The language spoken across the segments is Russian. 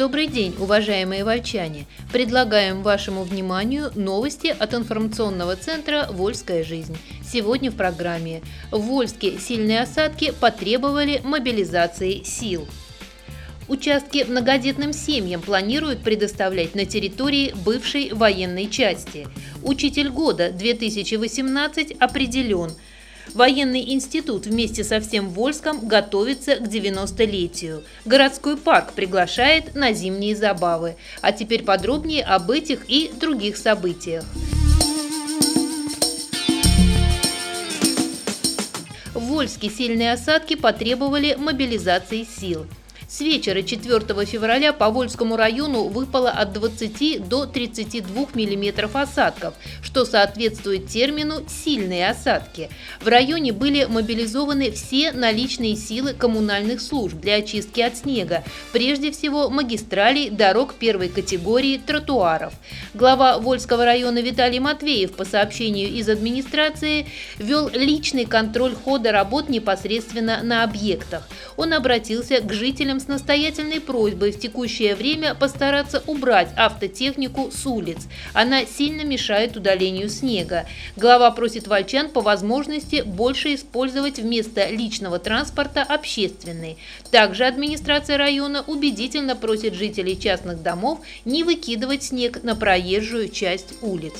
Добрый день, уважаемые вольчане! Предлагаем вашему вниманию новости от информационного центра «Вольская жизнь». Сегодня в программе в Вольске сильные осадки потребовали мобилизации сил. Участки многодетным семьям планируют предоставлять на территории бывшей военной части. Учитель года 2018 определен – Военный институт вместе со всем Вольском готовится к 90-летию. Городской парк приглашает на зимние забавы. А теперь подробнее об этих и других событиях. В Вольске сильные осадки потребовали мобилизации сил. С вечера 4 февраля по Вольскому району выпало от 20 до 32 мм осадков, что соответствует термину «сильные осадки». В районе были мобилизованы все наличные силы коммунальных служб для очистки от снега, прежде всего магистралей, дорог первой категории, тротуаров. Глава Вольского района Виталий Матвеев по сообщению из администрации вел личный контроль хода работ непосредственно на объектах. Он обратился к жителям с настоятельной просьбой в текущее время постараться убрать автотехнику с улиц. Она сильно мешает удалению снега. Глава просит вольчан по возможности больше использовать вместо личного транспорта общественный. Также администрация района убедительно просит жителей частных домов не выкидывать снег на проезжую часть улиц.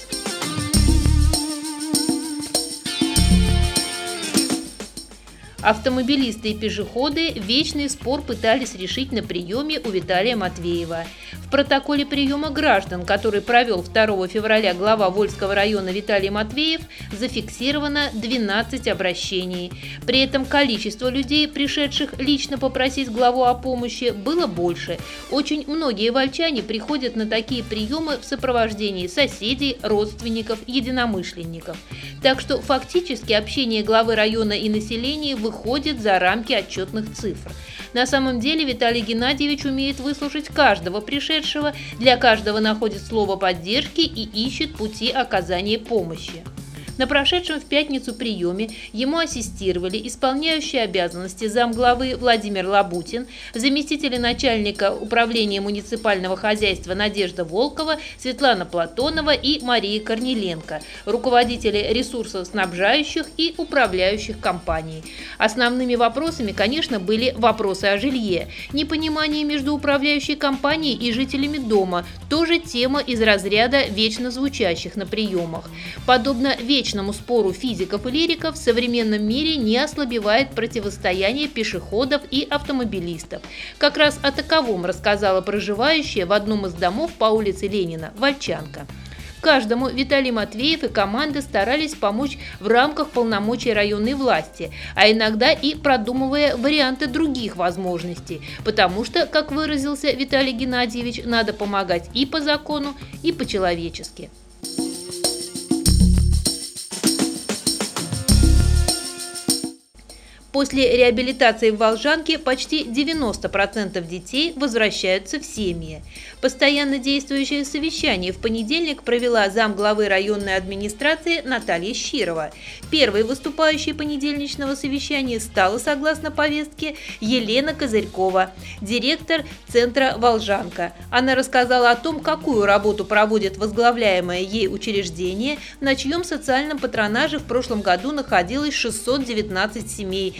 Автомобилисты и пешеходы вечный спор пытались решить на приеме у Виталия Матвеева. Протоколе приема граждан, который провел 2 февраля глава Вольского района Виталий Матвеев, зафиксировано 12 обращений. При этом количество людей, пришедших лично попросить главу о помощи, было больше. Очень многие вольчане приходят на такие приемы в сопровождении соседей, родственников, единомышленников. Так что фактически общение главы района и населения выходит за рамки отчетных цифр. На самом деле Виталий Геннадьевич умеет выслушать каждого пришедшего, для каждого находит слово поддержки и ищет пути оказания помощи. На прошедшем в пятницу приеме ему ассистировали исполняющие обязанности замглавы Владимир Лабутин, заместители начальника управления муниципального хозяйства Надежда Волкова, Светлана Платонова и Мария Корнеленко, руководители ресурсоснабжающих и управляющих компаний. Основными вопросами, конечно, были вопросы о жилье. Непонимание между управляющей компанией и жителями дома – тоже тема из разряда вечно звучащих на приемах. Подобно вечно вечному спору физиков и лириков в современном мире не ослабевает противостояние пешеходов и автомобилистов. Как раз о таковом рассказала проживающая в одном из домов по улице Ленина Вольчанка. Каждому Виталий Матвеев и команда старались помочь в рамках полномочий районной власти, а иногда и продумывая варианты других возможностей, потому что, как выразился Виталий Геннадьевич, надо помогать и по закону, и по-человечески. После реабилитации в Волжанке почти 90% детей возвращаются в семьи. Постоянно действующее совещание в понедельник провела замглавы районной администрации Наталья Щирова. Первой выступающей понедельничного совещания стала, согласно повестке, Елена Козырькова, директор Центра «Волжанка». Она рассказала о том, какую работу проводит возглавляемое ей учреждение, на чьем социальном патронаже в прошлом году находилось 619 семей,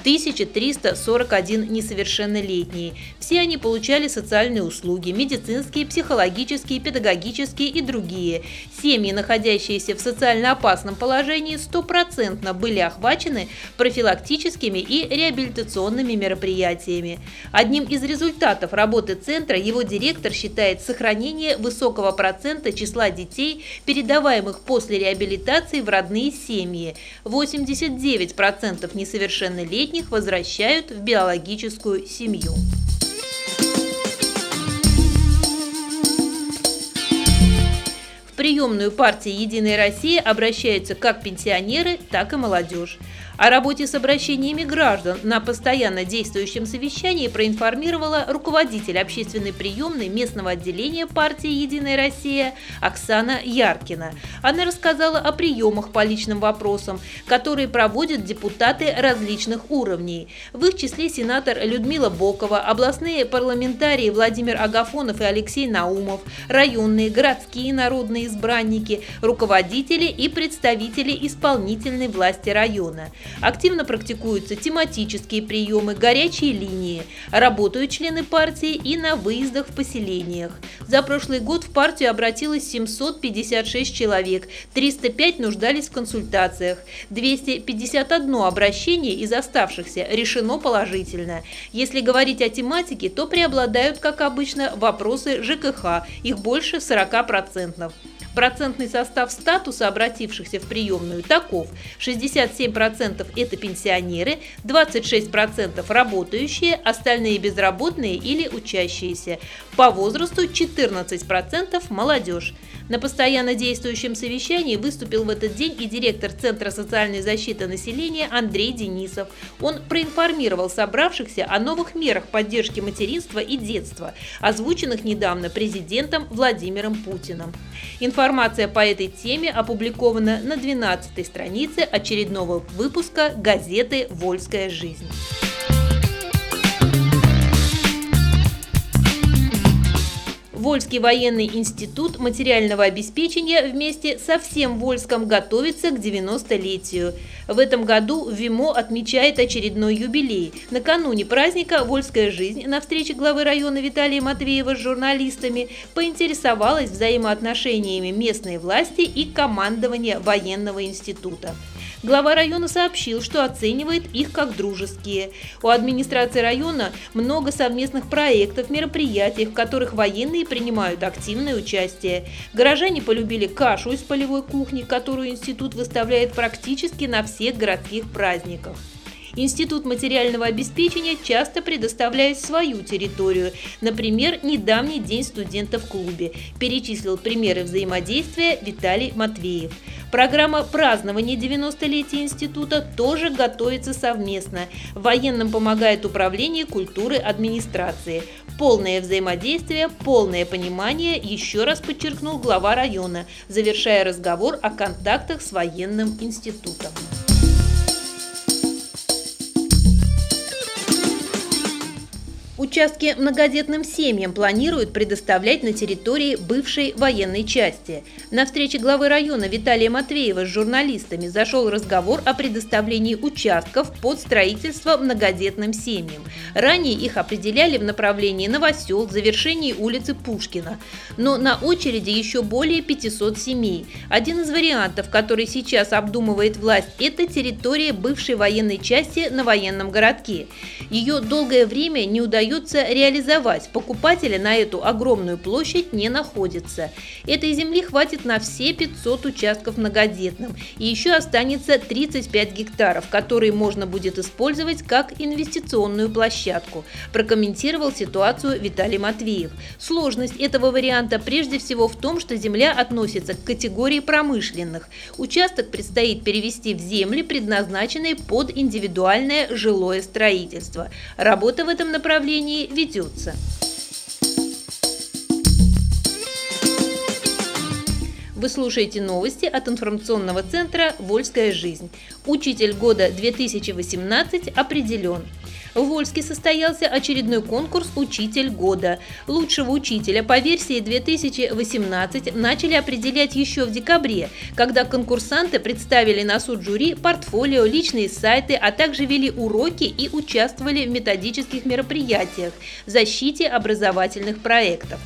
1341 несовершеннолетние. Все они получали социальные услуги, медицинские, психологические, педагогические и другие. Семьи, находящиеся в социально опасном положении, стопроцентно были охвачены профилактическими и реабилитационными мероприятиями. Одним из результатов работы центра его директор считает сохранение высокого процента числа детей, передаваемых после реабилитации в родные семьи. 89% несовершеннолетних совершеннолетних возвращают в биологическую семью. В приемную партии «Единая Россия» обращаются как пенсионеры, так и молодежь. О работе с обращениями граждан на постоянно действующем совещании проинформировала руководитель общественной приемной местного отделения партии «Единая Россия» Оксана Яркина. Она рассказала о приемах по личным вопросам, которые проводят депутаты различных уровней. В их числе сенатор Людмила Бокова, областные парламентарии Владимир Агафонов и Алексей Наумов, районные, городские народные избранники, руководители и представители исполнительной власти района. Активно практикуются тематические приемы, горячие линии. Работают члены партии и на выездах в поселениях. За прошлый год в партию обратилось 756 человек, 305 нуждались в консультациях, 251 обращение из оставшихся решено положительно. Если говорить о тематике, то преобладают, как обычно, вопросы ЖКХ, их больше 40%. Процентный состав статуса обратившихся в приемную таков. 67% это пенсионеры, 26% работающие, остальные безработные или учащиеся. По возрасту 14% молодежь. На постоянно действующем совещании выступил в этот день и директор Центра социальной защиты населения Андрей Денисов. Он проинформировал собравшихся о новых мерах поддержки материнства и детства, озвученных недавно президентом Владимиром Путиным. Информация по этой теме опубликована на 12 странице очередного выпуска газеты «Вольская жизнь». Вольский военный институт материального обеспечения вместе со всем Вольском готовится к 90-летию. В этом году ВИМО отмечает очередной юбилей. Накануне праздника «Вольская жизнь» на встрече главы района Виталия Матвеева с журналистами поинтересовалась взаимоотношениями местной власти и командования военного института. Глава района сообщил, что оценивает их как дружеские. У администрации района много совместных проектов, мероприятий, в которых военные принимают активное участие. Горожане полюбили кашу из полевой кухни, которую институт выставляет практически на всех городских праздниках. Институт материального обеспечения часто предоставляет свою территорию. Например, недавний день студента в клубе. Перечислил примеры взаимодействия Виталий Матвеев. Программа празднования 90-летия института тоже готовится совместно. Военным помогает Управление культуры администрации. Полное взаимодействие, полное понимание, еще раз подчеркнул глава района, завершая разговор о контактах с военным институтом. Участки многодетным семьям планируют предоставлять на территории бывшей военной части. На встрече главы района Виталия Матвеева с журналистами зашел разговор о предоставлении участков под строительство многодетным семьям. Ранее их определяли в направлении Новосел, завершении улицы Пушкина. Но на очереди еще более 500 семей. Один из вариантов, который сейчас обдумывает власть, это территория бывшей военной части на военном городке. Ее долгое время не удается удается реализовать, покупателя на эту огромную площадь не находится. Этой земли хватит на все 500 участков многодетным, и еще останется 35 гектаров, которые можно будет использовать как инвестиционную площадку, прокомментировал ситуацию Виталий Матвеев. Сложность этого варианта прежде всего в том, что земля относится к категории промышленных. Участок предстоит перевести в земли, предназначенные под индивидуальное жилое строительство. Работа в этом направлении направлении ведется. Вы слушаете новости от информационного центра «Вольская жизнь». Учитель года 2018 определен. В Вольске состоялся очередной конкурс «Учитель года». Лучшего учителя по версии 2018 начали определять еще в декабре, когда конкурсанты представили на суд жюри портфолио, личные сайты, а также вели уроки и участвовали в методических мероприятиях, защите образовательных проектов.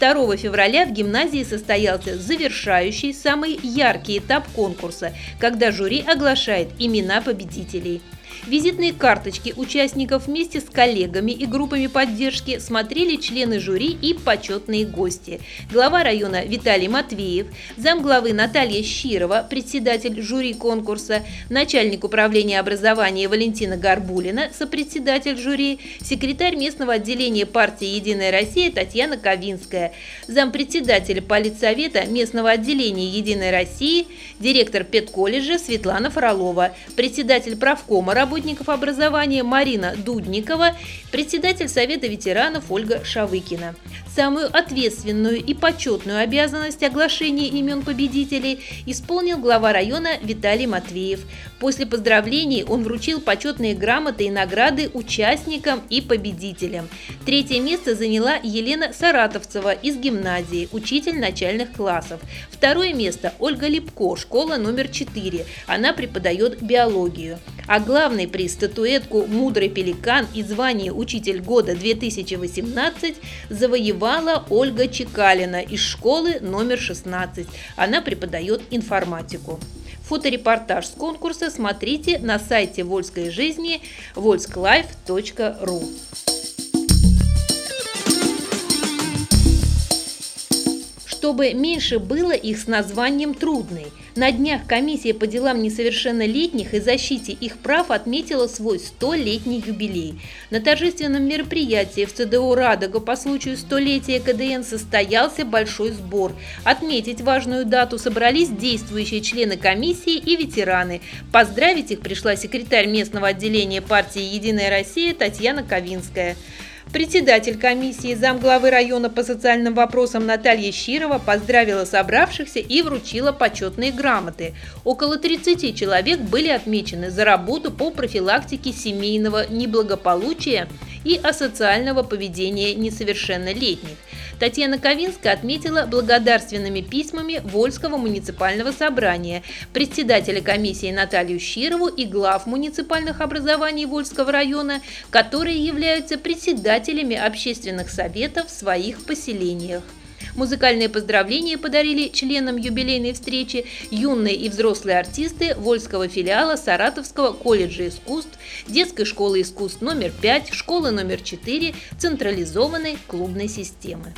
2 февраля в гимназии состоялся завершающий, самый яркий этап конкурса, когда жюри оглашает имена победителей. Визитные карточки участников вместе с коллегами и группами поддержки смотрели члены жюри и почетные гости. Глава района Виталий Матвеев, замглавы Наталья Щирова, председатель жюри конкурса, начальник управления образования Валентина Горбулина, сопредседатель жюри, секретарь местного отделения партии «Единая Россия» Татьяна Ковинская, зампредседателя политсовета местного отделения «Единой России», директор педколледжа Светлана Фролова, председатель правкома работников образования Марина Дудникова, председатель Совета ветеранов Ольга Шавыкина. Самую ответственную и почетную обязанность оглашения имен победителей исполнил глава района Виталий Матвеев. После поздравлений он вручил почетные грамоты и награды участникам и победителям. Третье место заняла Елена Саратовцева из гимназии, учитель начальных классов. Второе место – Ольга Липко, школа номер 4. Она преподает биологию. А главный приз – статуэтку «Мудрый пеликан» и звание «Учитель года 2018» завоевала Ольга Чекалина из школы номер 16. Она преподает информатику. Фоторепортаж с конкурса смотрите на сайте Вольской жизни volsklife.ru. чтобы меньше было их с названием «трудный». На днях комиссия по делам несовершеннолетних и защите их прав отметила свой 100-летний юбилей. На торжественном мероприятии в ЦДУ «Радога» по случаю столетия КДН состоялся большой сбор. Отметить важную дату собрались действующие члены комиссии и ветераны. Поздравить их пришла секретарь местного отделения партии «Единая Россия» Татьяна Ковинская. Председатель комиссии замглавы района по социальным вопросам Наталья Щирова поздравила собравшихся и вручила почетные грамоты. Около 30 человек были отмечены за работу по профилактике семейного неблагополучия и асоциального поведения несовершеннолетних. Татьяна Ковинская отметила благодарственными письмами Вольского муниципального собрания, председателя комиссии Наталью Щирову и глав муниципальных образований Вольского района, которые являются председателями общественных советов в своих поселениях. Музыкальные поздравления подарили членам юбилейной встречи юные и взрослые артисты Вольского филиала Саратовского колледжа искусств, детской школы искусств номер 5, школы номер 4, централизованной клубной системы.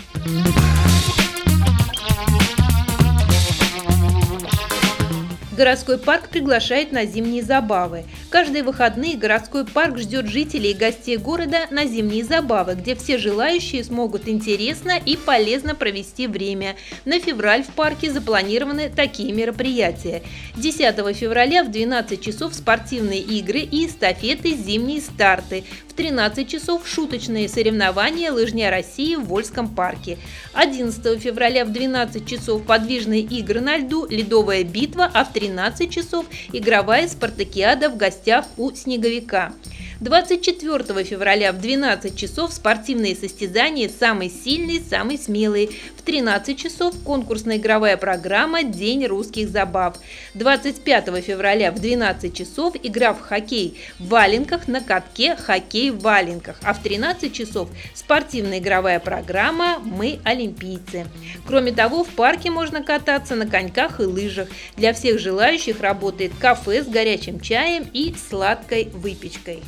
Городской парк приглашает на зимние забавы. Каждые выходные городской парк ждет жителей и гостей города на зимние забавы, где все желающие смогут интересно и полезно провести время. На февраль в парке запланированы такие мероприятия. 10 февраля в 12 часов спортивные игры и эстафеты «Зимние старты». В 13 часов шуточные соревнования «Лыжня России» в Вольском парке. 11 февраля в 12 часов подвижные игры на льду «Ледовая битва», а в 13 часов игровая спартакиада в гостях у «Снеговика». 24 февраля в 12 часов спортивные состязания «Самый сильный, самый смелый». В 13 часов конкурсная игровая программа «День русских забав». 25 февраля в 12 часов игра в хоккей в валенках на катке «Хоккей в валенках». А в 13 часов спортивная игровая программа «Мы олимпийцы». Кроме того, в парке можно кататься на коньках и лыжах. Для всех желающих работает кафе с горячим чаем и сладкой выпечкой.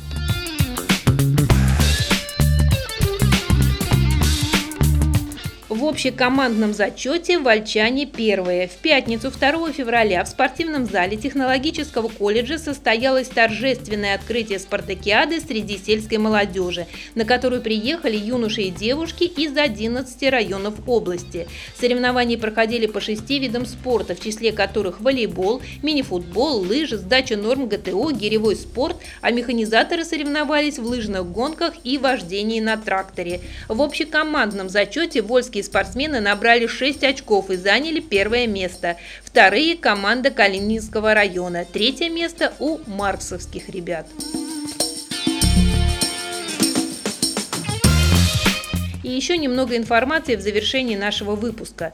В общекомандном зачете вольчане первые. В пятницу 2 февраля в спортивном зале технологического колледжа состоялось торжественное открытие спартакиады среди сельской молодежи, на которую приехали юноши и девушки из 11 районов области. Соревнования проходили по шести видам спорта, в числе которых волейбол, мини-футбол, лыжи, сдача норм ГТО, гиревой спорт, а механизаторы соревновались в лыжных гонках и вождении на тракторе. В общекомандном зачете вольские спортсмены набрали 6 очков и заняли первое место. Вторые – команда Калининского района. Третье место у марксовских ребят. И еще немного информации в завершении нашего выпуска.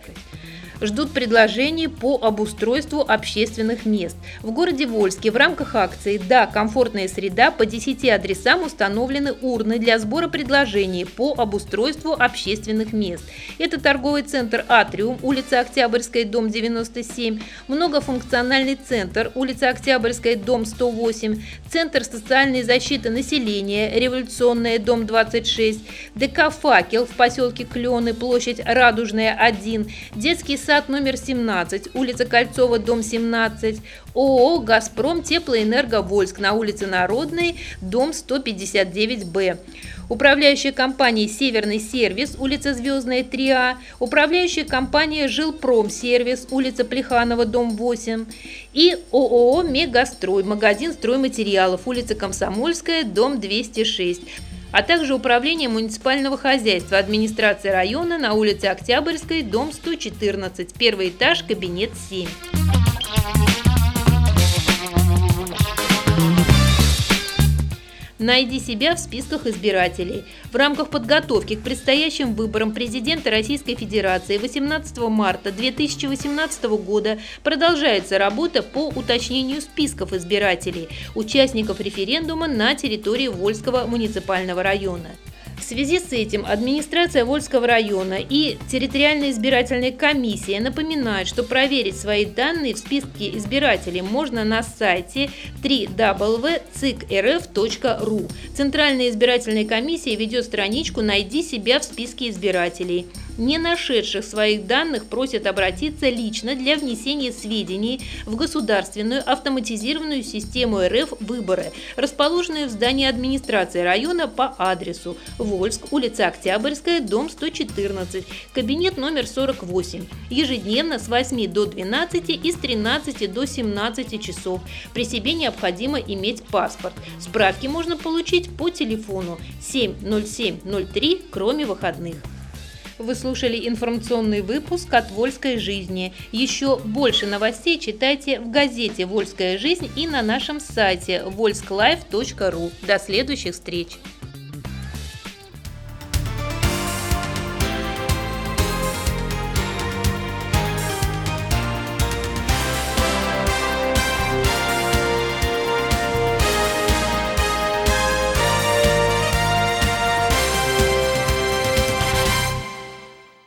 Ждут предложений по обустройству общественных мест. В городе Вольске в рамках акции «Да, комфортная среда» по 10 адресам установлены урны для сбора предложений по обустройству общественных мест. Это торговый центр «Атриум», улица Октябрьская, дом 97, многофункциональный центр, улица Октябрьская, дом 108, Центр социальной защиты населения, Революционная, дом 26, ДК «Факел» в поселке Клены, площадь Радужная, 1, детский сад номер 17, улица Кольцова, дом 17, ООО «Газпром Теплоэнерго Вольск» на улице Народной, дом 159Б. Управляющая компания «Северный сервис», улица Звездная, 3А, управляющая компания «Жилпром сервис», улица Плеханова, дом 8 и ООО «Мегастрой», магазин стройматериалов, улица Комсомольская, дом 206 а также Управление муниципального хозяйства администрации района на улице Октябрьской, дом 114, первый этаж, кабинет 7. Найди себя в списках избирателей. В рамках подготовки к предстоящим выборам президента Российской Федерации 18 марта 2018 года продолжается работа по уточнению списков избирателей, участников референдума на территории Вольского муниципального района. В связи с этим администрация Вольского района и территориальная избирательная комиссия напоминают, что проверить свои данные в списке избирателей можно на сайте www.cikrf.ru. Центральная избирательная комиссия ведет страничку «Найди себя в списке избирателей» не нашедших своих данных просят обратиться лично для внесения сведений в государственную автоматизированную систему РФ «Выборы», расположенную в здании администрации района по адресу Вольск, улица Октябрьская, дом 114, кабинет номер 48, ежедневно с 8 до 12 и с 13 до 17 часов. При себе необходимо иметь паспорт. Справки можно получить по телефону 70703, кроме выходных. Вы слушали информационный выпуск от «Вольской жизни». Еще больше новостей читайте в газете «Вольская жизнь» и на нашем сайте volsklife.ru. До следующих встреч!